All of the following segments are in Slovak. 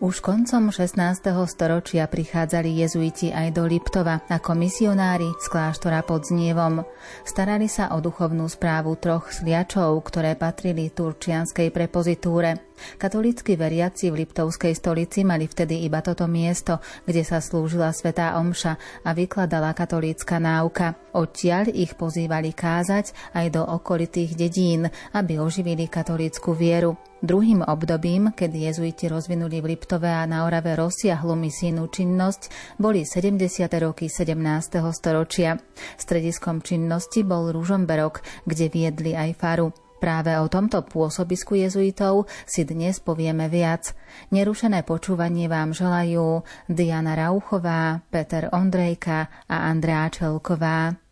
Už koncom 16. storočia prichádzali jezuiti aj do Liptova ako misionári z kláštora pod Znievom. Starali sa o duchovnú správu troch sliačov, ktoré patrili turčianskej prepozitúre. Katolícky veriaci v Liptovskej stolici mali vtedy iba toto miesto, kde sa slúžila svetá omša a vykladala katolícka náuka. Odtiaľ ich pozývali kázať aj do okolitých dedín, aby oživili katolícku vieru. Druhým obdobím, kedy jezuiti rozvinuli v Liptove a na Orave rozsiahlu misijnú činnosť, boli 70. roky 17. storočia. Strediskom činnosti bol Ružomberok, kde viedli aj faru. Práve o tomto pôsobisku jezuitov si dnes povieme viac. Nerušené počúvanie vám želajú Diana Rauchová, Peter Ondrejka a Andrea Čelková.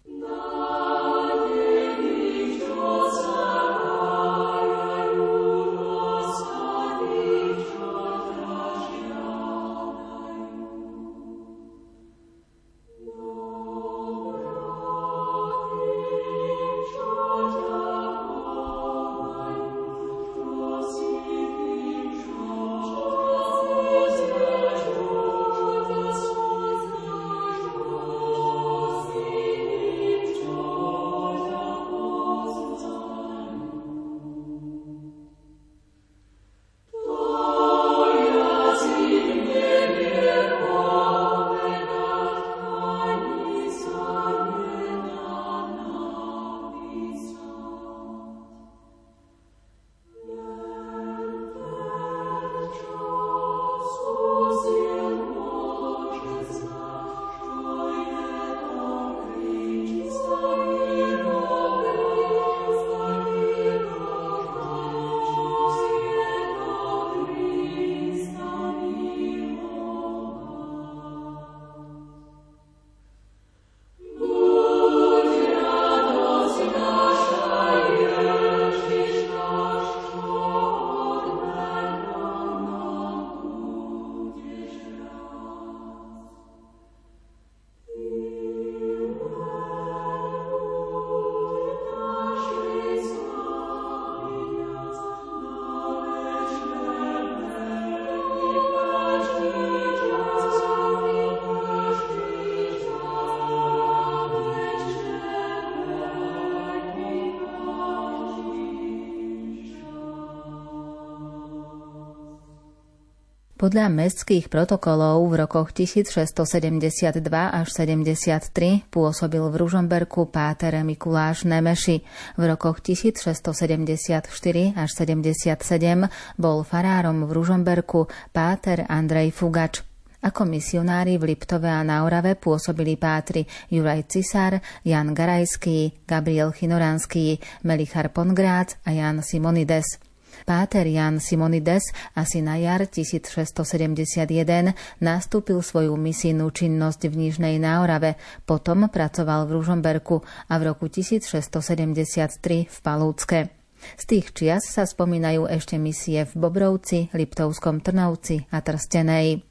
Podľa mestských protokolov v rokoch 1672 až 73 pôsobil v Ružomberku páter Mikuláš Nemeši. V rokoch 1674 až 77 bol farárom v Ružomberku páter Andrej Fugač. Ako misionári v Liptove a na Orave pôsobili pátri Juraj Cisár, Jan Garajský, Gabriel Chinoranský, Melichar Pongrác a Jan Simonides. Páter Jan Simonides asi na jar 1671 nastúpil svoju misijnú činnosť v Nižnej Náorave, potom pracoval v Ružomberku a v roku 1673 v Palúcke. Z tých čias sa spomínajú ešte misie v Bobrovci, Liptovskom Trnovci a Trstenej.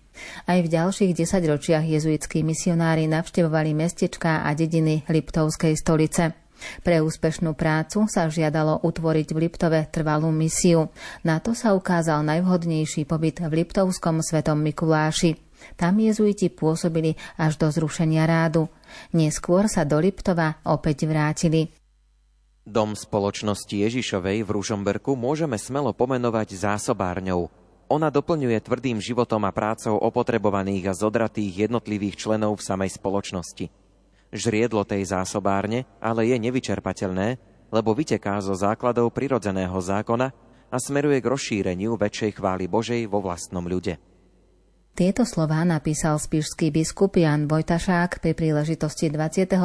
Aj v ďalších desaťročiach jezuitskí misionári navštevovali mestečká a dediny Liptovskej stolice. Pre úspešnú prácu sa žiadalo utvoriť v Liptove trvalú misiu. Na to sa ukázal najvhodnejší pobyt v Liptovskom svetom Mikuláši. Tam jezuiti pôsobili až do zrušenia rádu. Neskôr sa do Liptova opäť vrátili. Dom spoločnosti Ježišovej v Ružomberku môžeme smelo pomenovať zásobárňou. Ona doplňuje tvrdým životom a prácou opotrebovaných a zodratých jednotlivých členov v samej spoločnosti žriedlo tej zásobárne, ale je nevyčerpateľné, lebo vyteká zo základov prirodzeného zákona a smeruje k rozšíreniu väčšej chvály Božej vo vlastnom ľude. Tieto slová napísal spišský biskup Jan Vojtašák pri príležitosti 25.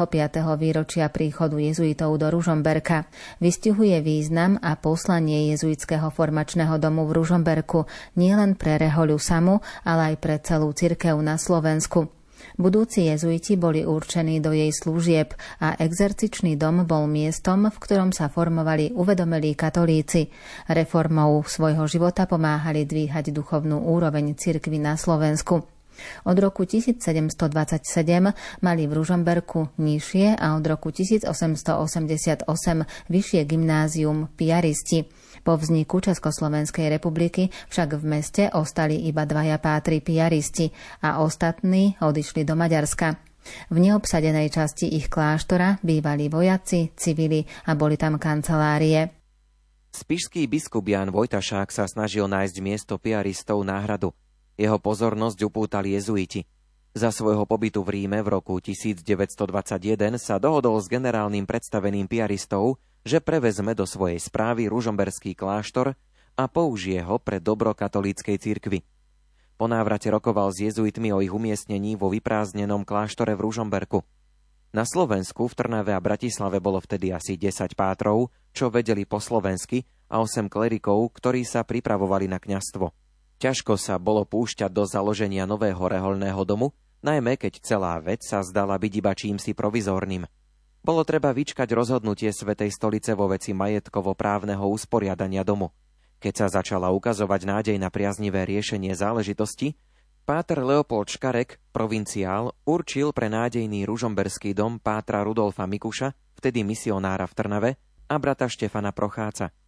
výročia príchodu jezuitov do Ružomberka. Vystihuje význam a poslanie jezuitského formačného domu v Ružomberku nielen pre Rehoľu samu, ale aj pre celú cirkev na Slovensku. Budúci jezuiti boli určení do jej služieb a exercičný dom bol miestom, v ktorom sa formovali uvedomelí katolíci. Reformou svojho života pomáhali dvíhať duchovnú úroveň cirkvy na Slovensku. Od roku 1727 mali v Ružomberku nižšie a od roku 1888 vyššie gymnázium piaristi. Po vzniku Československej republiky však v meste ostali iba dvaja pátri piaristi a ostatní odišli do Maďarska. V neobsadenej časti ich kláštora bývali vojaci, civili a boli tam kancelárie. Spišský biskup Jan Vojtašák sa snažil nájsť miesto piaristov náhradu. Jeho pozornosť upútali jezuiti. Za svojho pobytu v Ríme v roku 1921 sa dohodol s generálnym predstaveným piaristov, že prevezme do svojej správy ružomberský kláštor a použije ho pre dobro katolíckej cirkvi. Po návrate rokoval s jezuitmi o ich umiestnení vo vyprázdnenom kláštore v Ružomberku. Na Slovensku v Trnave a Bratislave bolo vtedy asi 10 pátrov, čo vedeli po slovensky a 8 klerikov, ktorí sa pripravovali na kňastvo. Ťažko sa bolo púšťať do založenia nového reholného domu, najmä keď celá vec sa zdala byť iba čímsi provizórnym. Bolo treba vyčkať rozhodnutie Svetej stolice vo veci majetkovo-právneho usporiadania domu. Keď sa začala ukazovať nádej na priaznivé riešenie záležitosti, Páter Leopold Škarek, provinciál, určil pre nádejný ružomberský dom pátra Rudolfa Mikuša, vtedy misionára v Trnave, a brata Štefana Procháca –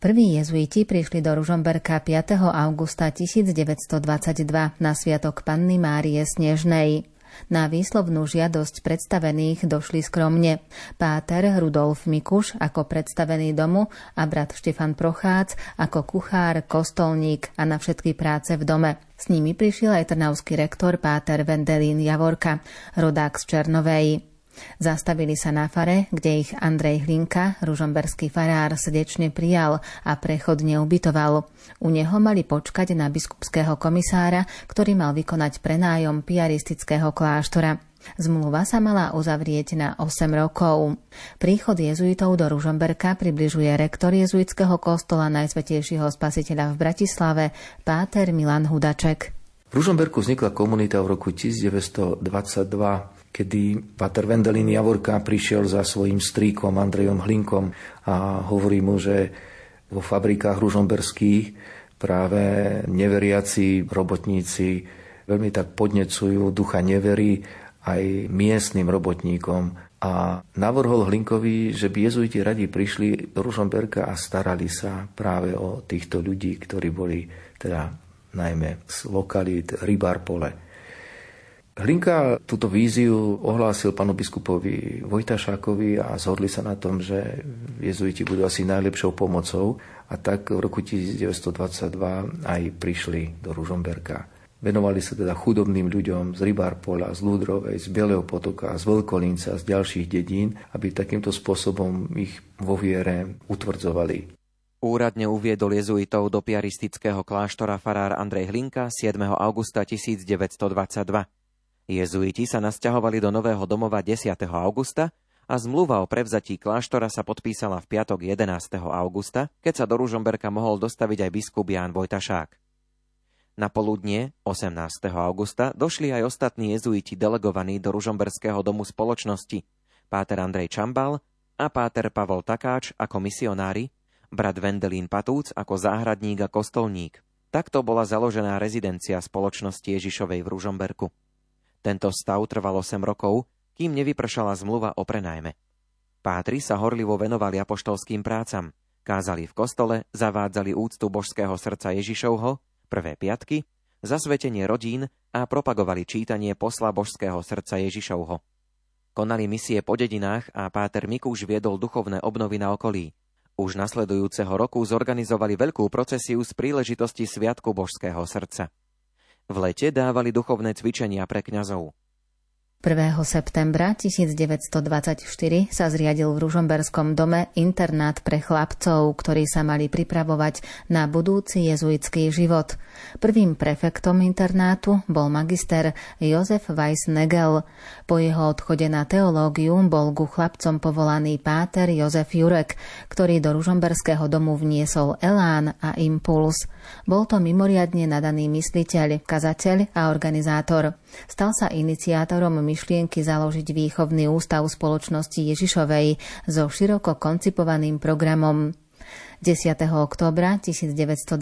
Prví jezuiti prišli do Ružomberka 5. augusta 1922 na sviatok Panny Márie Snežnej. Na výslovnú žiadosť predstavených došli skromne. Páter Rudolf Mikuš ako predstavený domu a brat Štefan Prochác ako kuchár, kostolník a na všetky práce v dome. S nimi prišiel aj trnavský rektor Páter Vendelín Javorka, rodák z Černovej. Zastavili sa na fare, kde ich Andrej Hlinka, ružomberský farár, srdečne prijal a prechodne ubytoval. U neho mali počkať na biskupského komisára, ktorý mal vykonať prenájom piaristického kláštora. Zmluva sa mala uzavrieť na 8 rokov. Príchod jezuitov do Ružomberka približuje rektor jezuitského kostola Najsvetejšieho spasiteľa v Bratislave, páter Milan Hudaček. V Ružomberku vznikla komunita v roku 1922 kedy Pater Vendelin Javorka prišiel za svojim strýkom Andrejom Hlinkom a hovorí mu, že vo fabrikách ružomberských práve neveriaci robotníci veľmi tak podnecujú ducha nevery aj miestnym robotníkom. A navrhol Hlinkovi, že by jezuiti radi prišli do Ružomberka a starali sa práve o týchto ľudí, ktorí boli teda najmä z lokalít Rybárpole. Hlinka túto víziu ohlásil panu biskupovi Vojtašákovi a zhodli sa na tom, že jezuiti budú asi najlepšou pomocou a tak v roku 1922 aj prišli do Ružomberka. Venovali sa teda chudobným ľuďom z Rybárpola, z Ludrovej, z Bieleho potoka, z Veľkolinca, z ďalších dedín, aby takýmto spôsobom ich vo viere utvrdzovali. Úradne uviedol jezuitov do piaristického kláštora farár Andrej Hlinka 7. augusta 1922. Jezuiti sa nasťahovali do nového domova 10. augusta a zmluva o prevzatí kláštora sa podpísala v piatok 11. augusta, keď sa do Ružomberka mohol dostaviť aj biskup Ján Vojtašák. Na poludnie 18. augusta došli aj ostatní jezuiti delegovaní do Ružomberského domu spoločnosti, páter Andrej Čambal a páter Pavol Takáč ako misionári, brat Vendelín Patúc ako záhradník a kostolník. Takto bola založená rezidencia spoločnosti Ježišovej v Ružomberku. Tento stav trval 8 rokov, kým nevypršala zmluva o prenajme. Pátri sa horlivo venovali apoštolským prácam, kázali v kostole, zavádzali úctu božského srdca Ježišovho, prvé piatky, zasvetenie rodín a propagovali čítanie posla božského srdca Ježišovho. Konali misie po dedinách a Páter Mikúš viedol duchovné obnovy na okolí. Už nasledujúceho roku zorganizovali veľkú procesiu z príležitosti Sviatku božského srdca. V lete dávali duchovné cvičenia pre kňazov. 1. septembra 1924 sa zriadil v Ružomberskom dome internát pre chlapcov, ktorí sa mali pripravovať na budúci jezuitský život. Prvým prefektom internátu bol magister Jozef Weiss-Negel. Po jeho odchode na teológiu bol ku chlapcom povolaný páter Jozef Jurek, ktorý do Ružomberského domu vniesol elán a impuls. Bol to mimoriadne nadaný mysliteľ, kazateľ a organizátor. Stal sa iniciátorom myšlienky založiť výchovný ústav spoločnosti Ježišovej so široko koncipovaným programom. 10. októbra 1927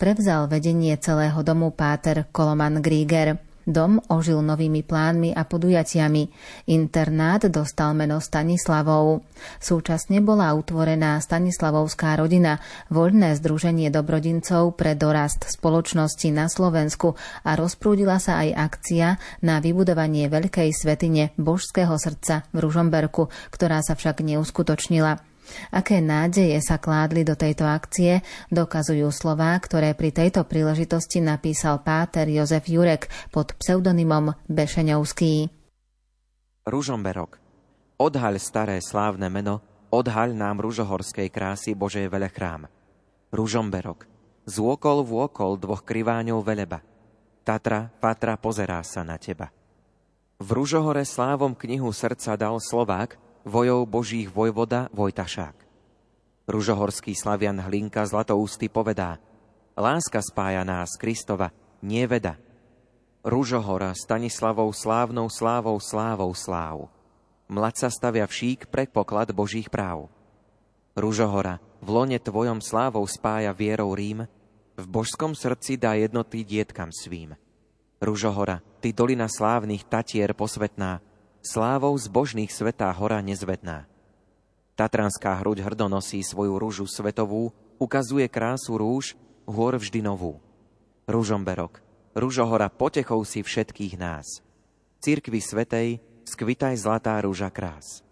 prevzal vedenie celého domu páter Koloman Grieger. Dom ožil novými plánmi a podujatiami. Internát dostal meno Stanislavov. Súčasne bola utvorená Stanislavovská rodina, voľné združenie dobrodincov pre dorast spoločnosti na Slovensku a rozprúdila sa aj akcia na vybudovanie veľkej svetine Božského srdca v Ružomberku, ktorá sa však neuskutočnila. Aké nádeje sa kládli do tejto akcie, dokazujú slová, ktoré pri tejto príležitosti napísal páter Jozef Jurek pod pseudonymom Bešeňovský. Ružomberok. Odhaľ staré slávne meno, odhaľ nám ružohorskej krásy Božej velechrám. Ružomberok. Zôkol vôkol dvoch kriváňov veleba. Tatra, Patra pozerá sa na teba. V Ružohore slávom knihu srdca dal Slovák, vojov božích vojvoda Vojtašák. Ružohorský slavian Hlinka Zlatoústy povedá Láska spája nás, Kristova, nie veda. Ružohora Stanislavou slávnou slávou slávou sláv. Mladca stavia všík predpoklad božích práv. Ružohora, v lone tvojom slávou spája vierou Rím, v božskom srdci dá jednoty dietkam svým. Ružohora, ty dolina slávnych Tatier posvetná, slávou zbožných svetá hora nezvedná. Tatranská hruď hrdo svoju rúžu svetovú, ukazuje krásu rúž, hôr vždy novú. Rúžomberok, rúžohora potechou si všetkých nás. Cirkvi Svetej, skvitaj zlatá rúža krás.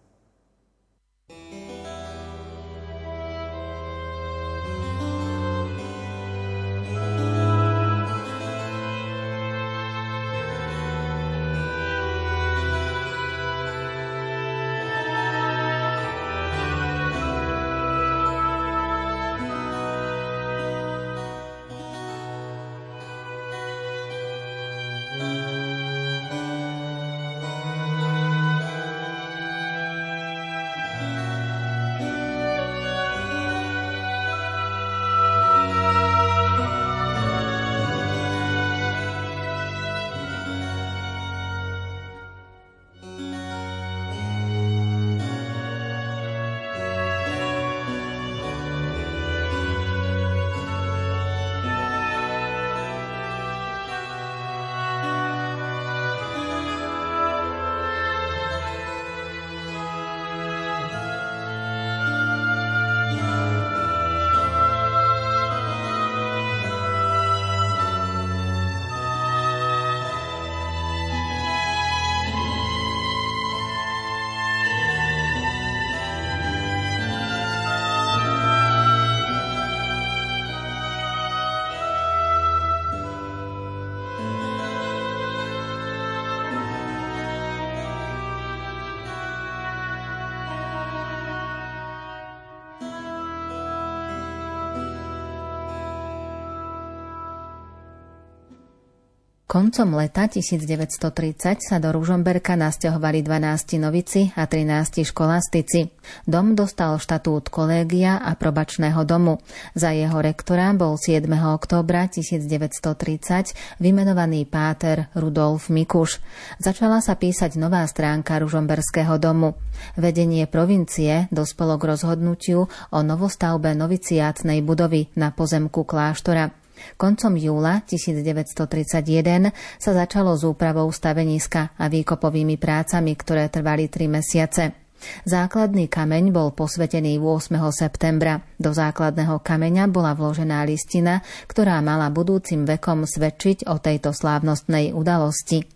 Koncom leta 1930 sa do Ružomberka nasťahovali 12 novici a 13 školastici. Dom dostal štatút kolégia a probačného domu. Za jeho rektora bol 7. októbra 1930 vymenovaný páter Rudolf Mikuš. Začala sa písať nová stránka Ružomberského domu. Vedenie provincie dospelo k rozhodnutiu o novostavbe noviciátnej budovy na pozemku kláštora. Koncom júla 1931 sa začalo s úpravou staveniska a výkopovými prácami, ktoré trvali tri mesiace. Základný kameň bol posvetený 8. septembra. Do základného kameňa bola vložená listina, ktorá mala budúcim vekom svedčiť o tejto slávnostnej udalosti.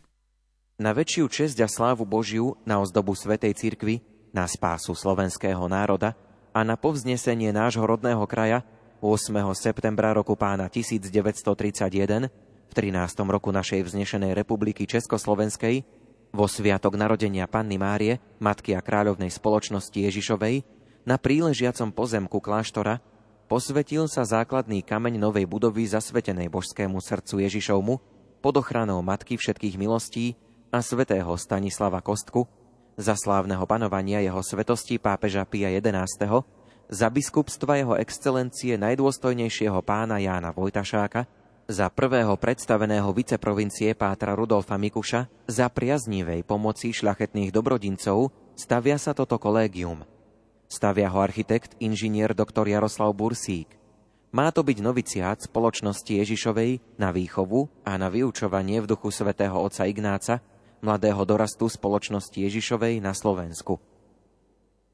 Na väčšiu česť a slávu Božiu, na ozdobu Svetej Cirkvi, na spásu slovenského národa a na povznesenie nášho rodného kraja 8. septembra roku pána 1931, v 13. roku našej vznešenej republiky Československej, vo sviatok narodenia Panny Márie, matky a kráľovnej spoločnosti Ježišovej, na príležiacom pozemku kláštora, posvetil sa základný kameň novej budovy zasvetenej božskému srdcu Ježišovmu pod ochranou Matky všetkých milostí a svätého Stanislava Kostku, za slávneho panovania jeho svetosti pápeža Pia XI za biskupstva jeho excelencie najdôstojnejšieho pána Jána Vojtašáka, za prvého predstaveného viceprovincie Pátra Rudolfa Mikuša, za priaznivej pomoci šľachetných dobrodincov stavia sa toto kolégium. Stavia ho architekt, inžinier dr. Jaroslav Bursík. Má to byť noviciát spoločnosti Ježišovej na výchovu a na vyučovanie v duchu svätého otca Ignáca, mladého dorastu spoločnosti Ježišovej na Slovensku.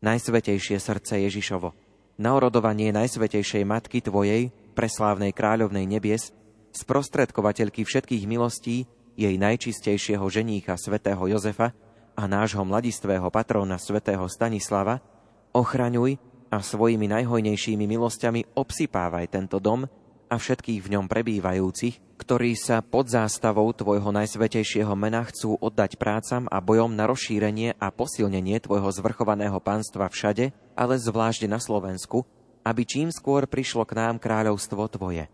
Najsvetejšie srdce Ježišovo – na orodovanie Najsvetejšej Matky Tvojej, preslávnej kráľovnej nebies, sprostredkovateľky všetkých milostí, jej najčistejšieho ženícha svätého Jozefa a nášho mladistvého patróna svätého Stanislava, ochraňuj a svojimi najhojnejšími milosťami obsypávaj tento dom a všetkých v ňom prebývajúcich, ktorí sa pod zástavou Tvojho najsvetejšieho mena chcú oddať prácam a bojom na rozšírenie a posilnenie Tvojho zvrchovaného pánstva všade, ale zvlášť na Slovensku, aby čím skôr prišlo k nám kráľovstvo Tvoje.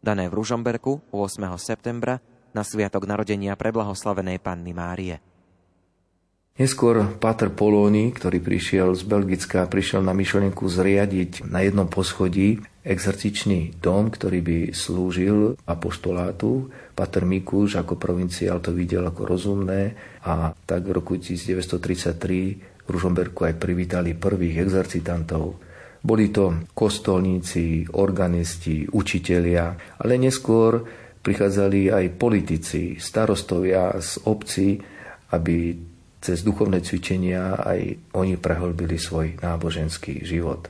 Dané v Ružomberku 8. septembra na sviatok narodenia preblahoslavenej Panny Márie. Neskôr Pater Polóny, ktorý prišiel z Belgicka, prišiel na myšlienku zriadiť na jednom poschodí exercičný dom, ktorý by slúžil apoštolátu. Pater Mikuš ako provinciál to videl ako rozumné a tak v roku 1933 v Ružomberku aj privítali prvých exercitantov. Boli to kostolníci, organisti, učitelia, ale neskôr prichádzali aj politici, starostovia z obci, aby cez duchovné cvičenia aj oni prehlbili svoj náboženský život.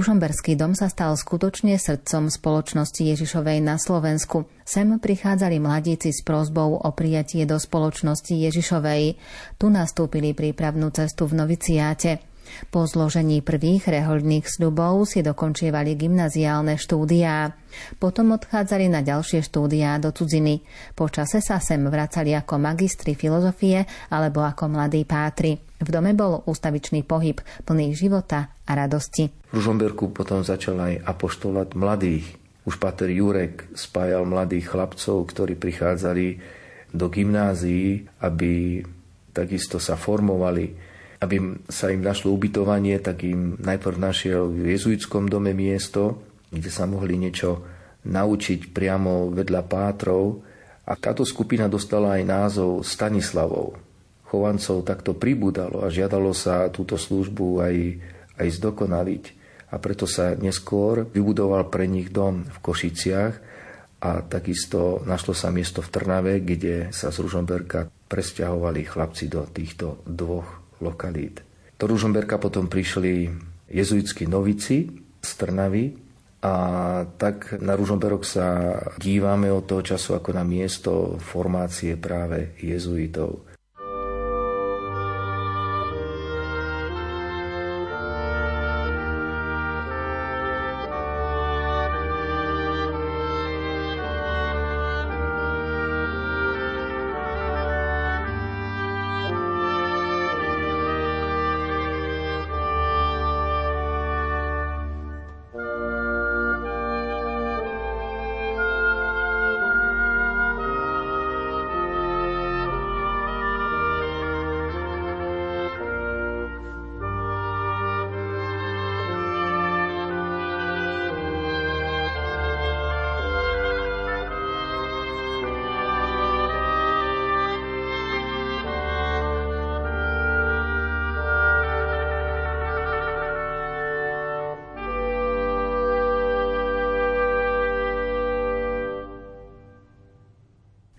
Ružomberský dom sa stal skutočne srdcom spoločnosti Ježišovej na Slovensku. Sem prichádzali mladíci s prozbou o prijatie do spoločnosti Ježišovej. Tu nastúpili prípravnú cestu v noviciáte. Po zložení prvých rehoľných sľubov si dokončievali gymnaziálne štúdiá. Potom odchádzali na ďalšie štúdiá do cudziny. Po čase sa sem vracali ako magistri filozofie alebo ako mladí pátri. V dome bol ústavičný pohyb, plný života a radosti. V Ružomberku potom začal aj apoštolať mladých. Už Pater Jurek spájal mladých chlapcov, ktorí prichádzali do gymnázií, aby takisto sa formovali aby sa im našlo ubytovanie, tak im najprv našiel v jezuitskom dome miesto, kde sa mohli niečo naučiť priamo vedľa pátrov. A táto skupina dostala aj názov Stanislavov. Chovancov takto pribúdalo a žiadalo sa túto službu aj, aj zdokonaliť. A preto sa neskôr vybudoval pre nich dom v Košiciach a takisto našlo sa miesto v Trnave, kde sa z Ružomberka presťahovali chlapci do týchto dvoch lokalít. Do Ružomberka potom prišli jezuitskí novici z Trnavy a tak na Ružomberok sa dívame od toho času ako na miesto formácie práve jezuitov.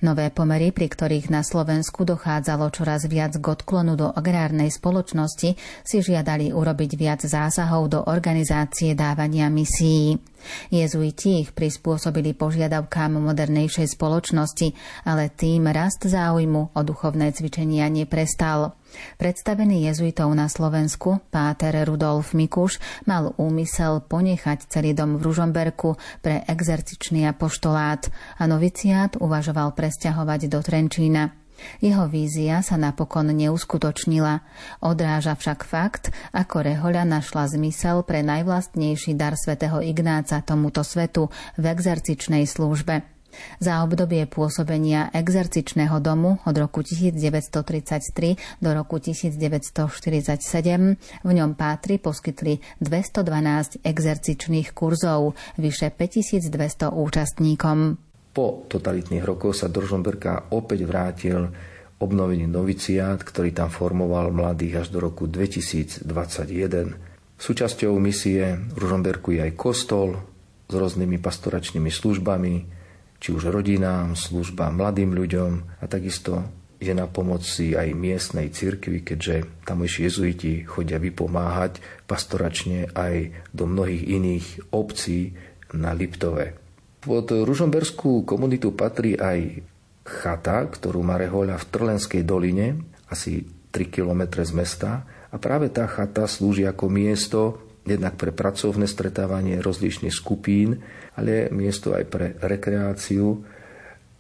Nové pomery, pri ktorých na Slovensku dochádzalo čoraz viac k odklonu do agrárnej spoločnosti, si žiadali urobiť viac zásahov do organizácie dávania misií. Jezuiti ich prispôsobili požiadavkám modernejšej spoločnosti, ale tým rast záujmu o duchovné cvičenia neprestal. Predstavený jezuitov na Slovensku, páter Rudolf Mikuš, mal úmysel ponechať celý dom v Ružomberku pre exercičný apoštolát a noviciát uvažoval presťahovať do Trenčína. Jeho vízia sa napokon neuskutočnila. Odráža však fakt, ako Rehoľa našla zmysel pre najvlastnejší dar svätého Ignáca tomuto svetu v exercičnej službe. Za obdobie pôsobenia exercičného domu od roku 1933 do roku 1947 v ňom pátri poskytli 212 exercičných kurzov, vyše 5200 účastníkom. Po totalitných rokoch sa do Ružomberka opäť vrátil obnovený noviciát, ktorý tam formoval mladých až do roku 2021. Súčasťou misie Ružomberku je aj kostol s rôznymi pastoračnými službami, či už rodinám, službám, mladým ľuďom a takisto je na pomoci aj miestnej cirkvi, keďže tamojší jezuiti chodia vypomáhať pastoračne aj do mnohých iných obcí na Liptove. Pod ružomberskú komunitu patrí aj chata, ktorú má Rehoľa v Trlenskej doline, asi 3 km z mesta. A práve tá chata slúži ako miesto jednak pre pracovné stretávanie rozličných skupín, ale miesto aj pre rekreáciu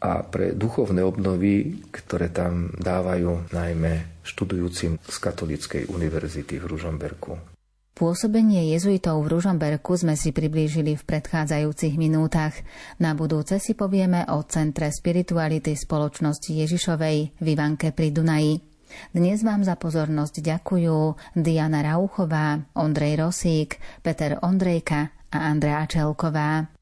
a pre duchovné obnovy, ktoré tam dávajú najmä študujúcim z Katolíckej univerzity v Ružomberku. Pôsobenie jezuitov v Ružomberku sme si priblížili v predchádzajúcich minútach. Na budúce si povieme o Centre spirituality spoločnosti Ježišovej v Ivanke pri Dunaji. Dnes vám za pozornosť ďakujú Diana Rauchová, Ondrej Rosík, Peter Ondrejka a Andrea Čelková.